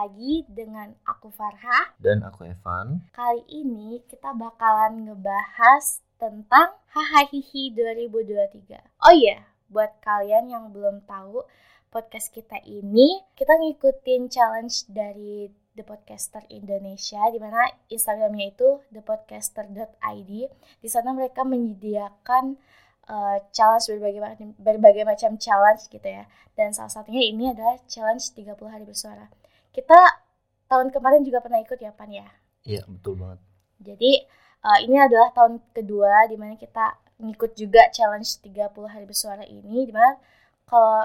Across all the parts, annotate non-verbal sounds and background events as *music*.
Lagi dengan aku Farha. Dan aku Evan. Kali ini kita bakalan ngebahas tentang Hahaha 2023. Oh iya, buat kalian yang belum tahu, podcast kita ini kita ngikutin challenge dari The Podcaster Indonesia di mana Instagramnya itu thepodcaster.id. Di sana mereka menyediakan uh, challenge berbagai macam berbagai macam challenge gitu ya. Dan salah satunya ini adalah challenge 30 hari bersuara. Kita tahun kemarin juga pernah ikut ya Pan ya. Iya, betul banget. Jadi uh, ini adalah tahun kedua di mana kita ngikut juga challenge 30 hari bersuara ini di mana kalau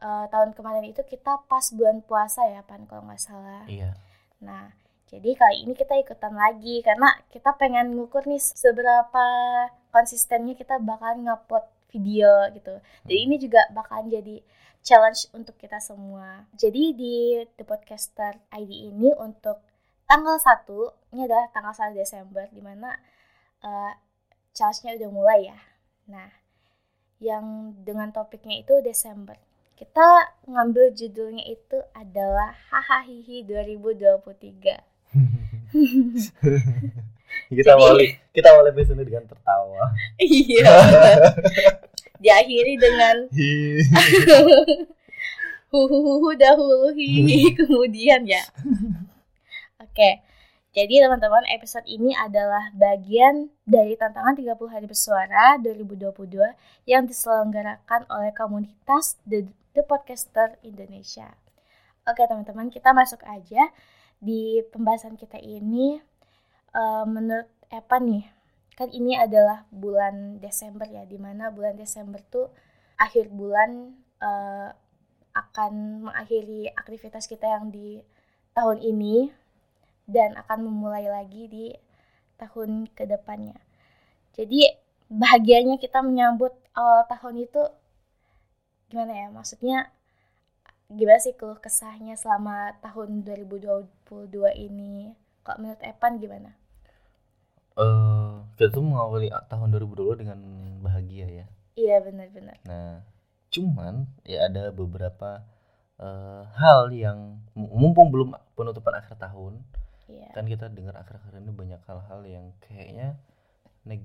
uh, tahun kemarin itu kita pas bulan puasa ya Pan kalau nggak salah. Iya. Nah, jadi kali ini kita ikutan lagi karena kita pengen ngukur nih seberapa konsistennya kita bakal ngupload video gitu. Jadi Hmm. ini juga bakalan jadi challenge untuk kita semua. Jadi di The Podcaster ID ini untuk tanggal 1, ini adalah tanggal 1 Desember di mana uh, challenge-nya udah mulai ya. Nah, yang dengan topiknya itu Desember. Kita ngambil judulnya itu adalah Hahaha 2023. *laughs* kita Jadi- awali kita awali episode dengan tertawa. Iya. *laughs* Diakhiri dengan *laughs* *laughs* huhuhuhu dahulu hihi kemudian ya. Oke. Jadi teman-teman episode ini adalah bagian dari tantangan 30 hari bersuara 2022 yang diselenggarakan oleh komunitas The, The Podcaster Indonesia. Oke teman-teman kita masuk aja di pembahasan kita ini Eh, menurut Evan nih kan ini adalah bulan Desember ya di mana bulan Desember tuh akhir bulan eh, akan mengakhiri aktivitas kita yang di tahun ini dan akan memulai lagi di tahun ke depannya jadi bahagianya kita menyambut awal tahun itu gimana ya? Maksudnya gimana sih keluh kesahnya selama tahun 2022 ini? Kok menurut Evan gimana? Eh, kita tuh mengawali tahun 2022 dengan bahagia ya. Iya benar-benar. Nah, cuman ya ada beberapa eh, hal yang mu- mumpung belum penutupan akhir tahun, Iya. kan kita dengar akhir-akhir ini banyak hal-hal yang kayaknya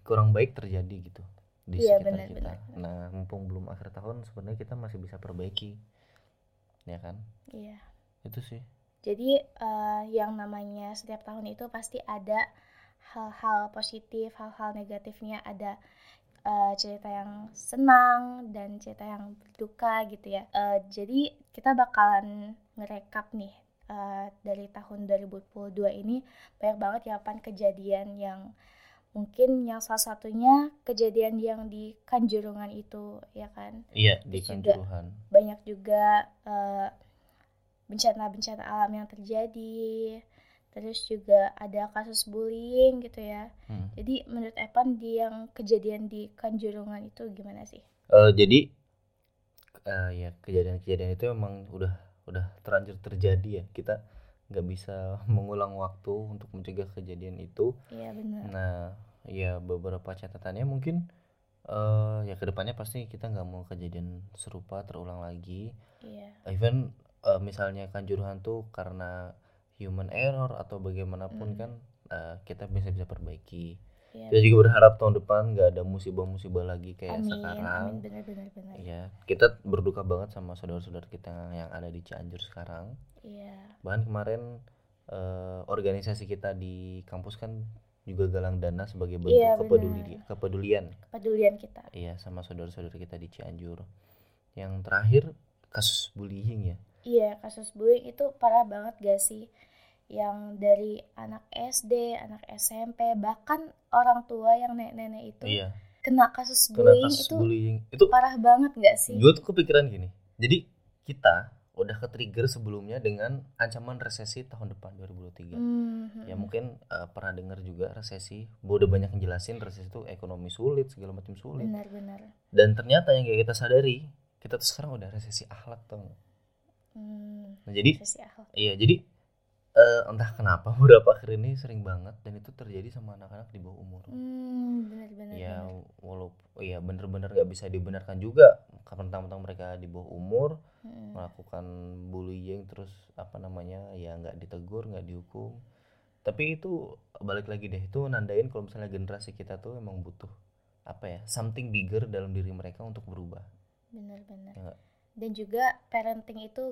kurang baik terjadi gitu di Iya, sekitar benar, kita. benar. Nah, mumpung belum akhir tahun sebenarnya kita masih bisa perbaiki. Ya kan? Iya. Itu sih. Jadi eh, yang namanya setiap tahun itu pasti ada hal-hal positif, hal-hal negatifnya, ada eh, cerita yang senang dan cerita yang berduka gitu ya. Eh, jadi kita bakalan ngerekap nih eh, dari tahun 2022 ini banyak banget ya pan kejadian yang mungkin yang salah satunya kejadian yang di Kanjuruhan itu ya kan. Iya, di juga- Kanjuruhan. banyak juga bencana-bencana alam yang terjadi terus juga ada kasus bullying gitu ya Hmm. jadi menurut Evan di yang kejadian di Kanjuruhan itu gimana sih Eh, jadi eh, ya kejadian-kejadian itu memang udah udah terlanjur terjadi ya. Kita nggak bisa *laughs* mengulang waktu untuk mencegah kejadian itu. iya benar Nah, ya beberapa catatannya mungkin eh ya ke depannya pasti kita nggak mau kejadian serupa terulang lagi. iya Even eh, misalnya Kanjuruhan tuh karena human error atau bagaimanapun Hmm. kan eh, kita bisa bisa perbaiki. Iya. Kita juga berharap tahun depan nggak ada musibah-musibah lagi kayak amin, sekarang. amin benar benar benar. Iya, kita berduka banget sama saudara-saudara kita yang ada di Cianjur sekarang. Iya. Bahkan kemarin eh, organisasi kita di kampus kan juga galang dana sebagai bentuk Iya, kepeduli kepedulian. Kepedulian kita. Iya, sama saudara-saudara kita di Cianjur. Yang terakhir kasus bullying ya. Iya, kasus bullying itu parah banget gak sih? Yang dari anak SD, anak SMP, bahkan orang tua yang nenek-nenek itu Iya, kena kasus kena bullying kasus itu bullying. Itu parah banget gak sih? gue tuh kepikiran gini. Jadi kita udah ke-trigger sebelumnya dengan ancaman resesi tahun depan 2023. Hmm, Ya mungkin eh, pernah dengar juga resesi. Gue udah banyak ngejelasin resesi itu ekonomi sulit, segala macam sulit. benar-benar. Dan ternyata yang kayak kita sadari, kita tuh sekarang udah resesi akhlak tuh. Hmm, Nah, jadi iya, jadi eh, entah kenapa *laughs* beberapa akhir ini sering banget dan itu terjadi sama anak-anak di bawah umur. Hmm, benar-benar. ya benar. walaupun ya bener-bener nggak bisa dibenarkan juga karena mentang-mentang mereka di bawah umur Hmm, melakukan bullying terus apa namanya ya nggak ditegur nggak dihukum tapi itu balik lagi deh itu nandain kalau misalnya generasi kita tuh emang butuh apa ya something bigger dalam diri mereka untuk berubah benar-benar. Ya nggak? Dan juga parenting itu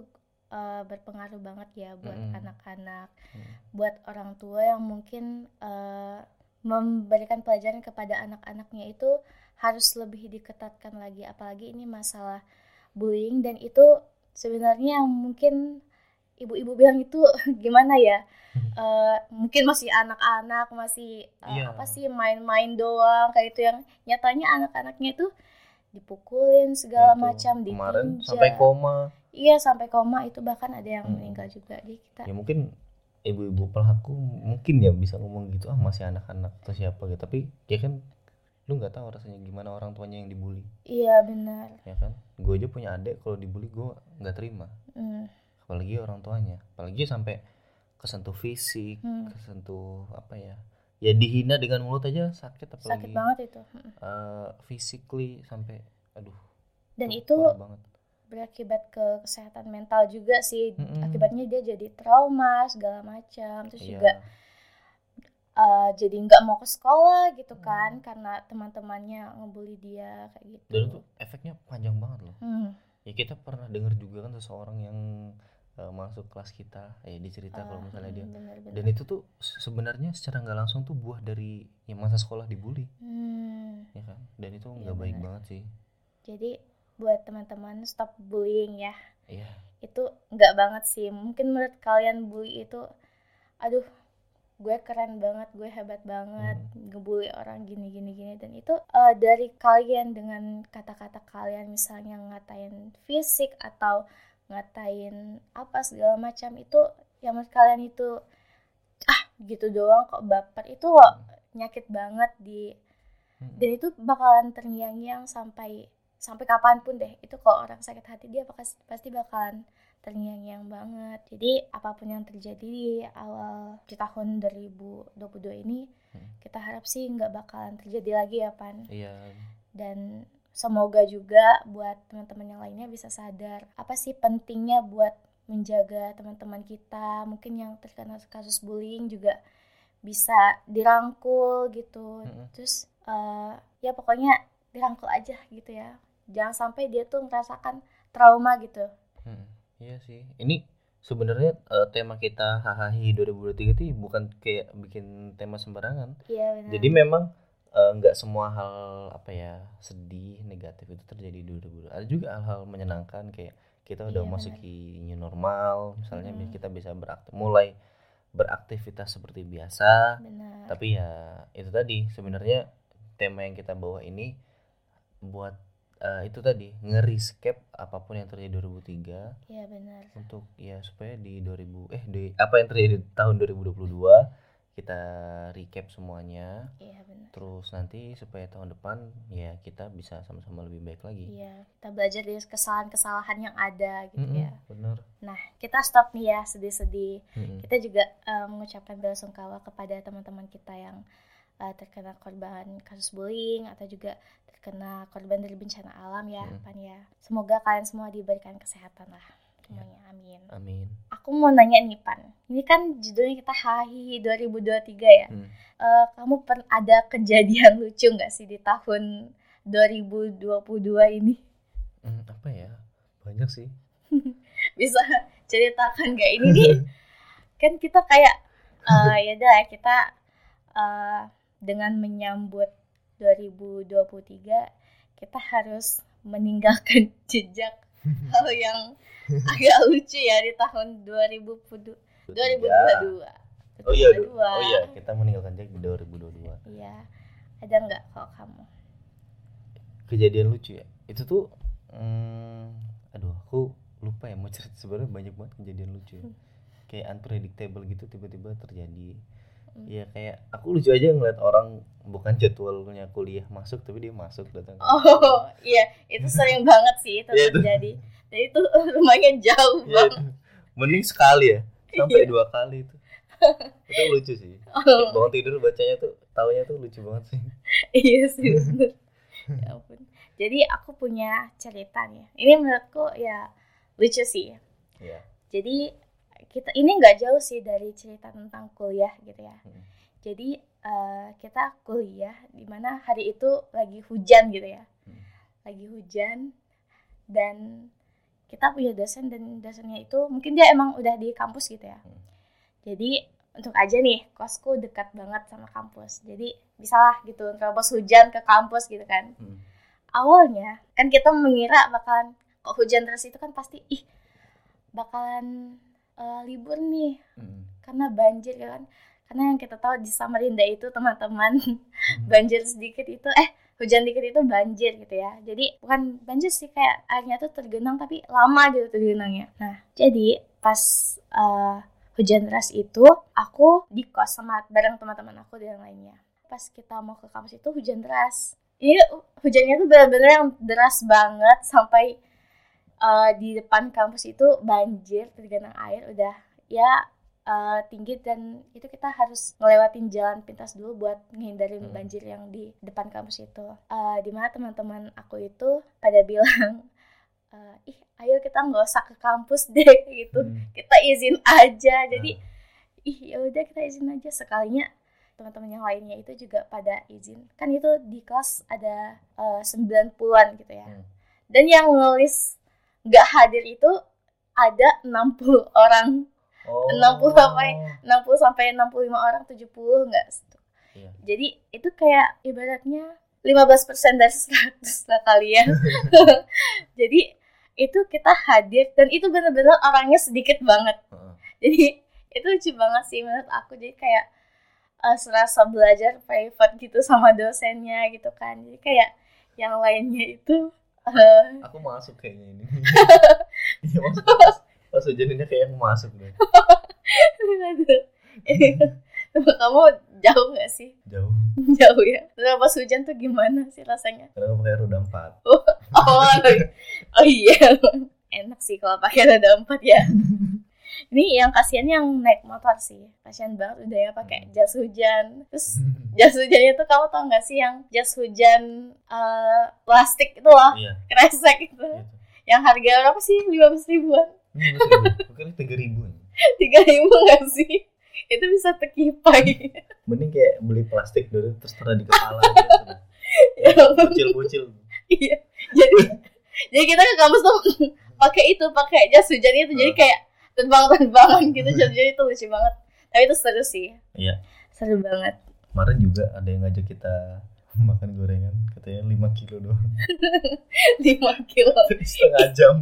eh, berpengaruh banget ya buat anak-anak, Hmm. buat orang tua yang mungkin eh, memberikan pelajaran kepada anak-anaknya itu harus lebih diketatkan lagi, apalagi ini masalah bullying dan itu sebenarnya mungkin ibu-ibu bilang itu *laughs* gimana ya? Eh, mungkin masih anak-anak masih eh, Iya. apa sih main-main doang kayak itu yang nyatanya anak-anaknya itu dipukulin segala Itu, macam kemarin ditinja. sampai koma Iya sampai koma itu bahkan ada yang Hmm. meninggal juga. Jadi kita ya mungkin ibu-ibu pelaku mungkin ya bisa ngomong gitu ah masih anak-anak atau siapa gitu tapi ya kan lu nggak tahu rasanya gimana orang tuanya yang dibully iya benar. ya kan gue aja punya adik kalau dibully gue nggak terima Hmm, apalagi orang tuanya apalagi sampai kesentuh fisik Hmm. kesentuh apa ya ya dihina dengan mulut aja sakit apalagi sakit banget itu. Eh, physically sampai aduh Dan itu banget berakibat ke kesehatan mental juga sih. Mm-mm. Akibatnya dia jadi trauma segala macam. Terus Iya. juga eh, jadi nggak mau ke sekolah gitu kan karena teman-temannya ngebully dia kayak gitu. dan itu efeknya panjang banget loh Hmm, ya kita pernah dengar juga kan seseorang yang eh, masuk kelas kita ya dicerita kalau ah, misalnya dia. hmm, benar-benar. dan itu tuh se- sebenarnya secara nggak langsung tuh buah dari yang masa sekolah dibully. Hmm, ya kan? Dan itu Iya, nggak baik benar. banget sih. Jadi buat teman-teman stop bullying ya. iya. Itu nggak banget sih. Mungkin menurut kalian bully itu aduh gue keren banget gue hebat banget ngebully orang gini gini gini. Dan itu eh, dari kalian dengan kata-kata kalian misalnya ngatain fisik atau ngatain apa segala macam itu yang menurut kalian itu ah gitu doang kok baper. Itu loh nyakit banget di Mm-mm. dan itu bakalan terngiang-ngiang sampai sampai kapan pun deh. Itu kalau orang sakit hati dia pasti pasti bakalan terngiang-ngiang banget. Jadi apa pun yang terjadi di awal di tahun 2022 ini Hmm. kita harap sih nggak bakalan terjadi lagi ya pan. Iya. Dan semoga juga buat teman-teman yang lainnya bisa sadar apa sih pentingnya buat menjaga teman-teman kita mungkin yang terkena kasus bullying juga bisa dirangkul gitu Mm-mm. terus eh, ya pokoknya dirangkul aja gitu ya jangan sampai dia tuh merasakan trauma gitu Hmm, iya sih. Ini sebenarnya eh, tema kita hahaha 2023 itu bukan kayak bikin tema sembarangan. iya benar Jadi memang eh, nggak semua hal apa ya sedih negatif itu terjadi di 2022. Ada juga hal-hal menyenangkan kayak kita udah Iya, masuki new normal, misalnya Mm. kita bisa beraktif, mulai beraktivitas seperti biasa. benar Tapi ya itu tadi sebenarnya tema yang kita bawa ini buat eh, itu tadi nge-rescape apa pun yang terjadi 2003 iya benar untuk ya supaya di 2000 eh di apa yang terjadi di tahun 2022 kita recap semuanya. Iya benar. Terus nanti supaya tahun depan ya kita bisa sama-sama lebih baik lagi. Iya kita belajar dari kesalahan-kesalahan yang ada gitu Mm-mm, ya. bener nah kita stop nih ya sedih-sedih. Mm-mm. kita juga eh, mengucapkan bela sungkawa kepada teman-teman kita yang eh, terkena korban kasus bullying atau juga terkena korban dari bencana alam ya Mm. Pan ya. Semoga kalian semua diberikan kesehatan lah. Semuanya amin. Amin. aku mau nanya nih Pan ini kan judulnya kita Hahi 2023 ya Hmm. Eh, kamu pernah ada kejadian *laughs* lucu nggak sih di tahun 2022 ini Hmm, apa ya? Banyak sih. *laughs* bisa ceritakan nggak ini nih *laughs* kan kita kayak eh ya udah kita eh, dengan menyambut 2023 kita harus meninggalkan jejak hal yang agak lucu ya di tahun 2022 2022 Oh iya, du- 2022. oh iya, kita meninggalkan Jack di 2022. Iya. Ada nggak kalau kamu? Kejadian lucu ya. Itu tuh hmm, aduh, aku lupa ya mau cerita sebenarnya banyak banget kejadian lucu. ya. Kayak unpredictable gitu tiba-tiba terjadi. Hmm. Ya kayak aku lucu aja ngeliat orang bukan jadwalnya kuliah masuk tapi dia masuk datang. Oh *laughs* iya, itu sering banget sih itu Iya, terjadi. Dan itu *laughs* lumayan jauh Iya, banget. Mending sekali ya. Sampai Iya. dua kali itu. *laughs* Itu lucu sih. Oh, Bangun tidur bacanya tuh taunya tuh lucu banget sih. *laughs* iya sih. bener. *laughs* ya ampun. Jadi aku punya cerita nih. Ini menurutku ya lucu sih. Iya. Jadi kita ini nggak jauh sih dari cerita tentang kuliah gitu ya. Hmm. Jadi eh, kita kuliah di mana hari itu lagi hujan gitu ya. Hmm. Lagi hujan dan kita punya dosen dan dosennya itu mungkin dia emang udah di kampus gitu ya. Hmm. Jadi untuk aja nih kosku dekat banget sama kampus. Jadi bisalah gitu terobos hujan ke kampus gitu kan. Hmm. Awalnya kan kita mengira bakalan kok hujan terus itu kan pasti ih bakalan eh, libur nih Hmm. karena banjir kan karena yang kita tahu di Samarinda itu teman-teman *laughs* banjir sedikit itu eh hujan dikit itu banjir gitu ya. Jadi bukan banjir sih kayak airnya tuh tergenang tapi lama gitu tergenangnya. Nah jadi pas eh, hujan deras itu aku di kos sama bareng teman-teman aku dan lainnya. Pas kita mau ke kampus itu hujan deras. Ini hujannya tuh benar-benar yang deras banget sampai eh, di depan kampus itu banjir tergenang air udah. Ya eh, tinggi dan itu kita harus ngelewatin jalan pintas dulu buat menghindarin Hmm. banjir yang di depan kampus itu. Eh, di mana teman-teman aku itu pada *laughs* bilang, eh, ih ayo kita nggak usah ke kampus deh *laughs* gitu, Hmm. kita izin aja. Jadi Nah, ih ya udah kita izin aja sekalinya teman-teman yang lainnya itu juga pada izin kan itu di kelas ada eh, 90-an gitu ya Hmm. dan yang nulis nggak hadir itu ada 60 orang Oh. 60 sampai 60 sampai 65 orang 70 enggak Iya. jadi itu kayak ibaratnya 15% dari 100 lah kali ya *laughs* jadi itu kita hadir dan itu benar-benar orangnya sedikit banget Heeh. jadi itu lucu banget sih menurut aku jadi kayak eh, serasa belajar private gitu sama dosennya gitu kan jadi kayak yang lainnya itu eh, Aku masuk kayaknya ini. *laughs* Iya masuk. Pas, hujan ini kayak aku masuk deh. *laughs* *laughs* kamu jauh gak sih? Jauh. *laughs* jauh ya. Terus pas hujan tuh gimana sih rasanya? Karena pakai roda empat. oh oh iya. Enak sih kalau pakai roda empat ya. Ini yang kasihan yang naik motor sih. Kasihan banget udah ya pakai jas hujan. Terus jas hujannya tuh kamu tau gak sih yang jas hujan eh, plastik itu loh? Iya. kresek itu. Itu. yang harga berapa sih? lima belas ribuan Ribu. Mungkin *laughs* tiga ribu. tiga ribu gak sih itu bisa terkipai *laughs* Mending kayak beli plastik dulu terus taruh di kepala aja. *laughs* Ya ampun. Kucil-kucil. iya jadi jadi kita ke kampus tuh pakai itu pakai jas hujan itu jadi Hmm. kayak terbang-terbangan gitu hujan itu lucu banget tapi itu seru sih Iya. seru banget Kemarin juga ada yang ngajak kita makan gorengan katanya 5 kilo doang 5 kilo setengah jam.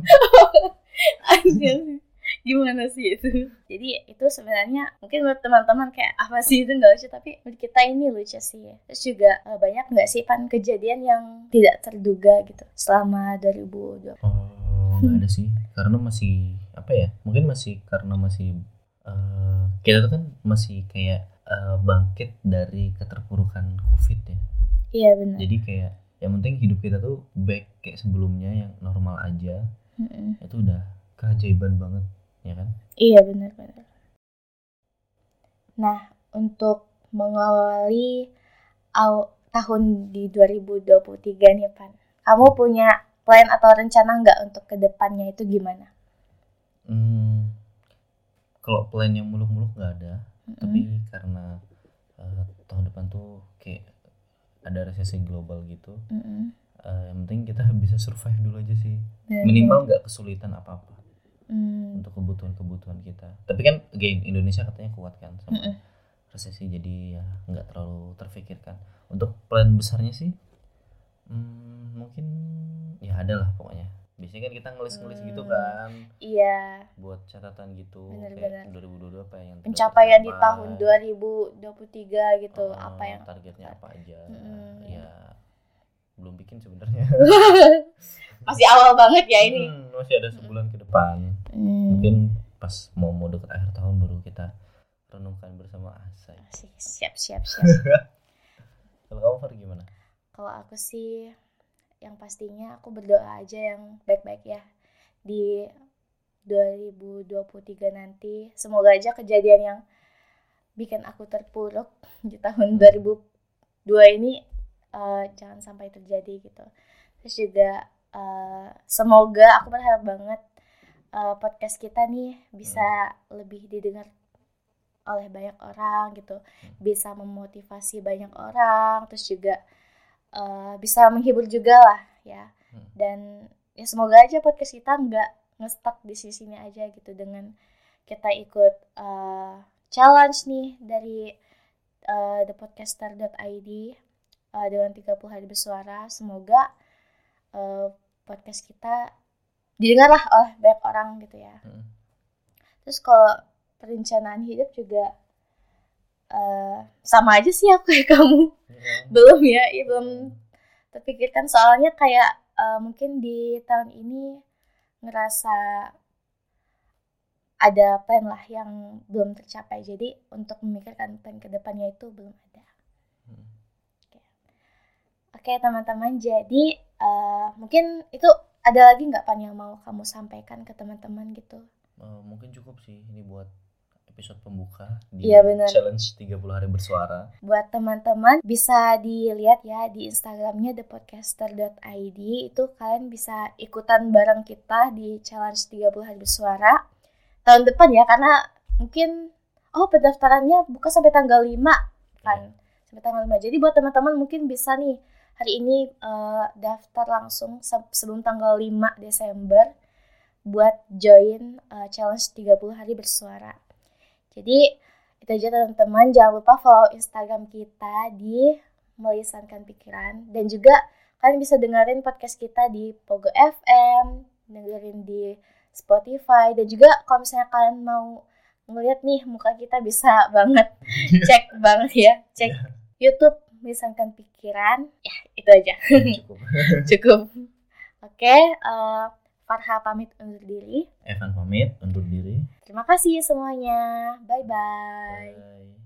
Gimana sih itu? Jadi itu sebenarnya mungkin menurut teman-teman kayak apa sih itu nggak lucu? Tapi menurut kita ini lucu sih terus juga eh, banyak nggak sih pan kejadian yang tidak terduga gitu selama 2020 oh nggak ada sih. Karena masih apa ya mungkin masih karena masih eh, kita tuh kan masih kayak eh, bangkit dari keterpurukan covid ya. Iya benar. Jadi kayak yang penting hidup kita tuh back kayak sebelumnya yang normal aja Mm-mm. itu udah keajaiban banget ya kan Iya benar-benar. Nah untuk mengawali aw- tahun di 2023 nih Pan, kamu punya plan atau rencana nggak untuk ke depannya itu gimana? Hmm, kalau plan yang muluk-muluk nggak ada, Mm-mm. tapi karena eh, tahun depan tuh kayak ada resesi global gitu. Mm-mm. Eh, yang penting kita *laughs* bisa survive dulu aja sih. Bener. Minimal nggak kesulitan apa-apa Hmm. untuk kebutuhan-kebutuhan kita. Tapi kan again Indonesia katanya kuat kan sama Mm-mm. resesi jadi ya nggak terlalu terfikirkan. Untuk plan besarnya sih hmm, mungkin ya ada lah pokoknya. Biasanya kan kita ngelis-ngelis gitu Hmm. kan Iya, buat catatan gitu Bener-bener. kayak 2022 apa yang pencapaian di tahun 2023 gitu, Eh, apa yang targetnya apa aja Mm-mm. ya belum bikin sebenarnya *laughs* masih awal banget ya ini. Hmm, masih ada sebulan ke depan Hmm. mungkin pas mau mau deket akhir tahun baru kita renungkan bersama Asai Asik, Siap, siap, siap. *laughs* kalau kamu Far gimana Kalau aku sih yang pastinya aku berdoa aja yang baik-baik ya di 2023 nanti. Semoga aja kejadian yang bikin aku terpuruk di tahun 2002 ini eh, jangan sampai terjadi gitu. Terus juga eh, semoga aku berharap banget eh, podcast kita nih bisa lebih didengar oleh banyak orang gitu. Bisa memotivasi banyak orang terus juga eh, bisa menghibur juga lah ya. Hmm. dan ya semoga aja podcast kita nggak ngestak di sini aja gitu dengan kita ikut eh, challenge nih dari eh, thepodcaster.id eh, dengan 30 hari bersuara semoga eh, podcast kita didengar lah oleh banyak orang gitu ya Hmm. Terus kalau perencanaan hidup juga eh, sama aja sih aku kayak *laughs* kamu. Iya. Belum ya, iya belum terpikirkan soalnya kayak eh, mungkin di tahun ini ngerasa ada plan lah yang belum tercapai. Jadi untuk memikirkan plan ke depannya itu belum ada. Oke teman-teman, jadi eh, mungkin itu ada lagi nggak pan yang mau kamu sampaikan ke teman-teman gitu? Eh, mungkin cukup sih ini buat episode pembuka di Iya, benar. challenge 30 hari bersuara. Buat teman-teman bisa dilihat ya di Instagramnya thepodcaster.id itu kalian bisa ikutan bareng kita di challenge 30 hari bersuara tahun depan ya karena mungkin oh pendaftarannya buka sampai tanggal 5 kan sampai tanggal 5 jadi buat teman-teman mungkin bisa nih hari ini eh, daftar langsung se- sebelum tanggal 5 Desember buat join eh, challenge 30 hari bersuara. Jadi itu aja teman-teman. Jangan lupa follow instagram kita di melisankan pikiran. Dan juga kalian bisa dengerin podcast kita di Pogo FM dengerin di Spotify. Dan juga kalau misalnya kalian mau ngeliat nih muka kita bisa *laughs* banget. Cek banget ya. Cek YouTube melisankan pikiran. Ya itu aja. *laughs* Cukup. Cukup. Oke eh, Farha pamit undur diri. Evan pamit undur diri. Terima kasih semuanya. Bye bye bye